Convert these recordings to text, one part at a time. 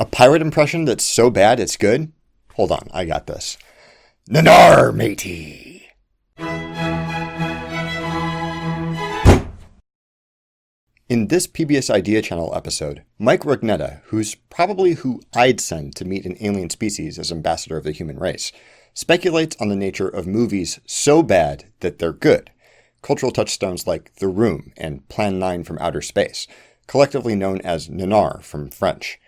A pirate impression that's so bad it's good? Hold on, I got this. Nanar, matey! In this PBS Idea Channel episode, Mike Rugnetta, who's probably who I'd send to meet an alien species as ambassador of the human race, speculates on the nature of movies so bad that they're good. Cultural touchstones like The Room and Plan 9 from Outer Space, collectively known as Nanar from French.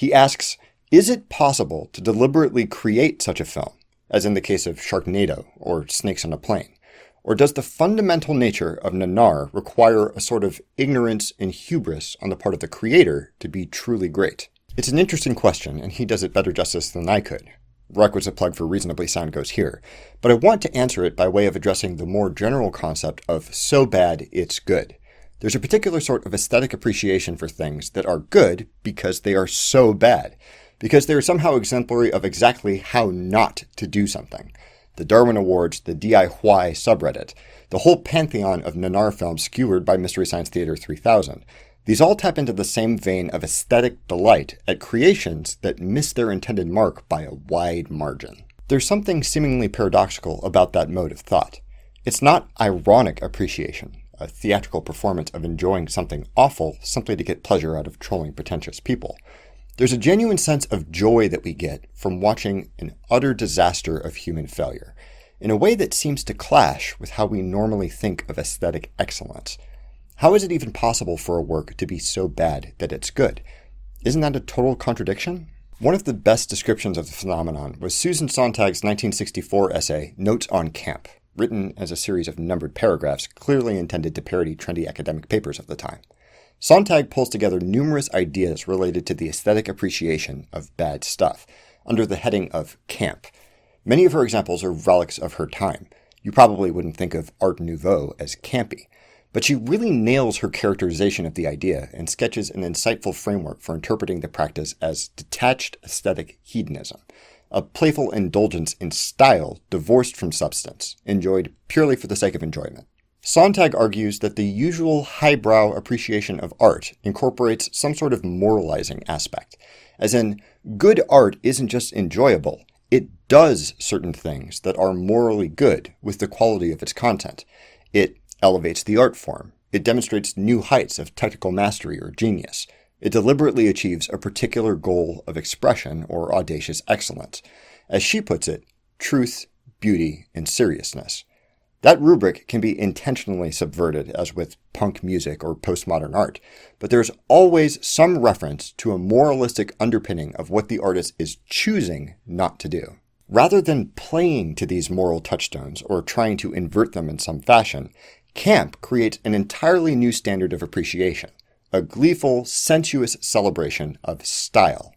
He asks, is it possible to deliberately create such a film, as in the case of Sharknado or Snakes on a Plane? Or does the fundamental nature of Nanar require a sort of ignorance and hubris on the part of the creator to be truly great? It's an interesting question, and he does it better justice than I could. Requisite plug for Reasonably Sound goes here, but I want to answer it by way of addressing the more general concept of so bad it's good. There's a particular sort of aesthetic appreciation for things that are good because they are so bad, because they are somehow exemplary of exactly how not to do something the Darwin Awards, the DIY subreddit, the whole pantheon of Nanar films skewered by Mystery Science Theater 3000. These all tap into the same vein of aesthetic delight at creations that miss their intended mark by a wide margin. There's something seemingly paradoxical about that mode of thought. It's not ironic appreciation, a theatrical performance of enjoying something awful simply to get pleasure out of trolling pretentious people. There's a genuine sense of joy that we get from watching an utter disaster of human failure, in a way that seems to clash with how we normally think of aesthetic excellence. How is it even possible for a work to be so bad that it's good? Isn't that a total contradiction? One of the best descriptions of the phenomenon was Susan Sontag's 1964 essay, Notes on Camp, written as a series of numbered paragraphs clearly intended to parody trendy academic papers of the time. Sontag pulls together numerous ideas related to the aesthetic appreciation of bad stuff under the heading of camp. Many of her examples are relics of her time. You probably wouldn't think of Art Nouveau as campy, but she really nails her characterization of the idea and sketches an insightful framework for interpreting the practice as detached aesthetic hedonism, a playful indulgence in style divorced from substance, enjoyed purely for the sake of enjoyment. Sontag argues that the usual highbrow appreciation of art incorporates some sort of moralizing aspect, as in, good art isn't just enjoyable, it does certain things that are morally good with the quality of its content. It elevates the art form, it demonstrates new heights of technical mastery or genius, it deliberately achieves a particular goal of expression or audacious excellence. As she puts it, truth, beauty, and seriousness. That rubric can be intentionally subverted, as with punk music or postmodern art, but there's always some reference to a moralistic underpinning of what the artist is choosing not to do. Rather than playing to these moral touchstones or trying to invert them in some fashion, camp creates an entirely new standard of appreciation, a gleeful, sensuous celebration of style.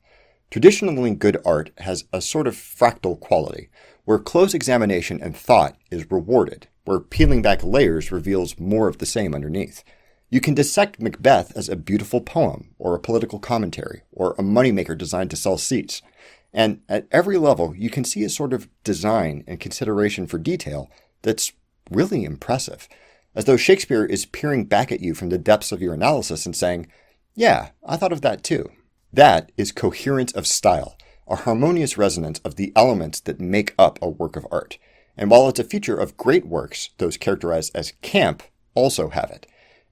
Traditionally good art has a sort of fractal quality, where close examination and thought is rewarded, where peeling back layers reveals more of the same underneath. You can dissect Macbeth as a beautiful poem, or a political commentary, or a moneymaker designed to sell seats. And at every level, you can see a sort of design and consideration for detail that's really impressive, as though Shakespeare is peering back at you from the depths of your analysis and saying, Yeah, I thought of that too. That is coherence of style, a harmonious resonance of the elements that make up a work of art. And while it's a feature of great works, those characterized as camp also have it.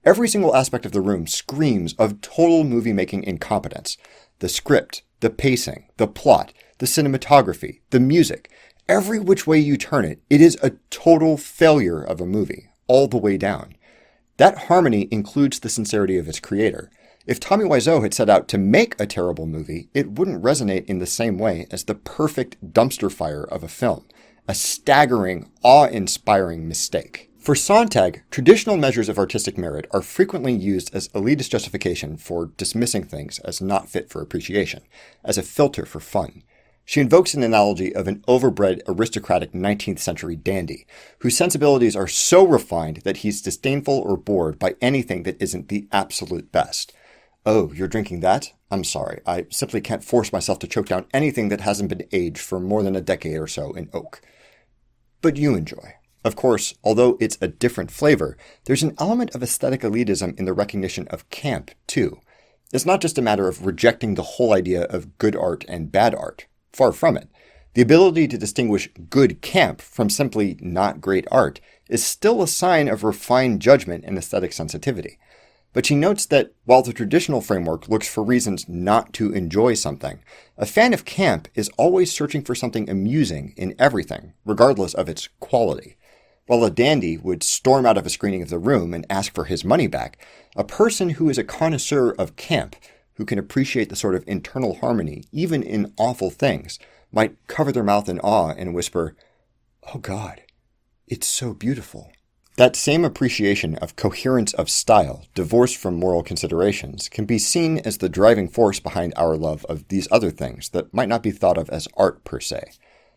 Every single aspect of the room screams of total movie making incompetence. The script, the pacing, the plot, the cinematography, the music, every which way you turn it, it is a total failure of a movie, all the way down. That harmony includes the sincerity of its creator. If Tommy Wiseau had set out to make a terrible movie, it wouldn't resonate in the same way as the perfect dumpster fire of a film a staggering, awe inspiring mistake. For Sontag, traditional measures of artistic merit are frequently used as elitist justification for dismissing things as not fit for appreciation, as a filter for fun. She invokes an analogy of an overbred aristocratic 19th century dandy, whose sensibilities are so refined that he's disdainful or bored by anything that isn't the absolute best. Oh, you're drinking that? I'm sorry. I simply can't force myself to choke down anything that hasn't been aged for more than a decade or so in oak but you enjoy. Of course, although it's a different flavor, there's an element of aesthetic elitism in the recognition of camp, too. It's not just a matter of rejecting the whole idea of good art and bad art. Far from it. The ability to distinguish good camp from simply not great art is still a sign of refined judgment and aesthetic sensitivity. But she notes that while the traditional framework looks for reasons not to enjoy something, a fan of camp is always searching for something amusing in everything, regardless of its quality. While a dandy would storm out of a screening of the room and ask for his money back, a person who is a connoisseur of camp, who can appreciate the sort of internal harmony, even in awful things, might cover their mouth in awe and whisper, Oh God, it's so beautiful. That same appreciation of coherence of style, divorced from moral considerations, can be seen as the driving force behind our love of these other things that might not be thought of as art per se.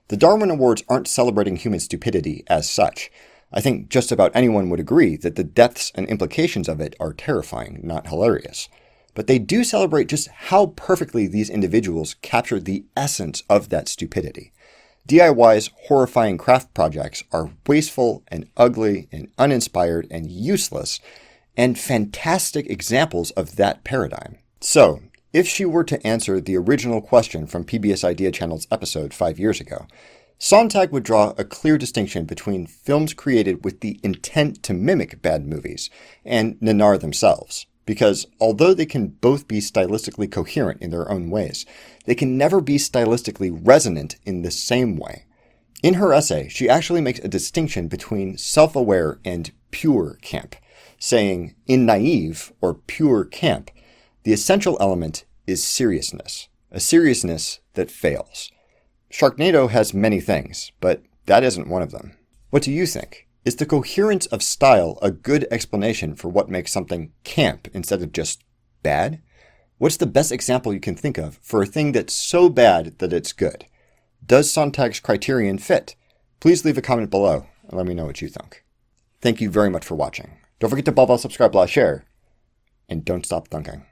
The Darwin Awards aren't celebrating human stupidity as such. I think just about anyone would agree that the depths and implications of it are terrifying, not hilarious. But they do celebrate just how perfectly these individuals capture the essence of that stupidity. DIY's horrifying craft projects are wasteful and ugly and uninspired and useless, and fantastic examples of that paradigm. So, if she were to answer the original question from PBS Idea Channel's episode five years ago, Sontag would draw a clear distinction between films created with the intent to mimic bad movies and Nanar themselves, because although they can both be stylistically coherent in their own ways, they can never be stylistically resonant in the same way. In her essay, she actually makes a distinction between self aware and pure camp, saying, in naive or pure camp, the essential element is seriousness, a seriousness that fails. Sharknado has many things, but that isn't one of them. What do you think? Is the coherence of style a good explanation for what makes something camp instead of just bad? What's the best example you can think of for a thing that's so bad that it's good? Does Sontag's criterion fit? Please leave a comment below and let me know what you think. Thank you very much for watching. Don't forget to blah blah subscribe, blah, share, and don't stop thunking.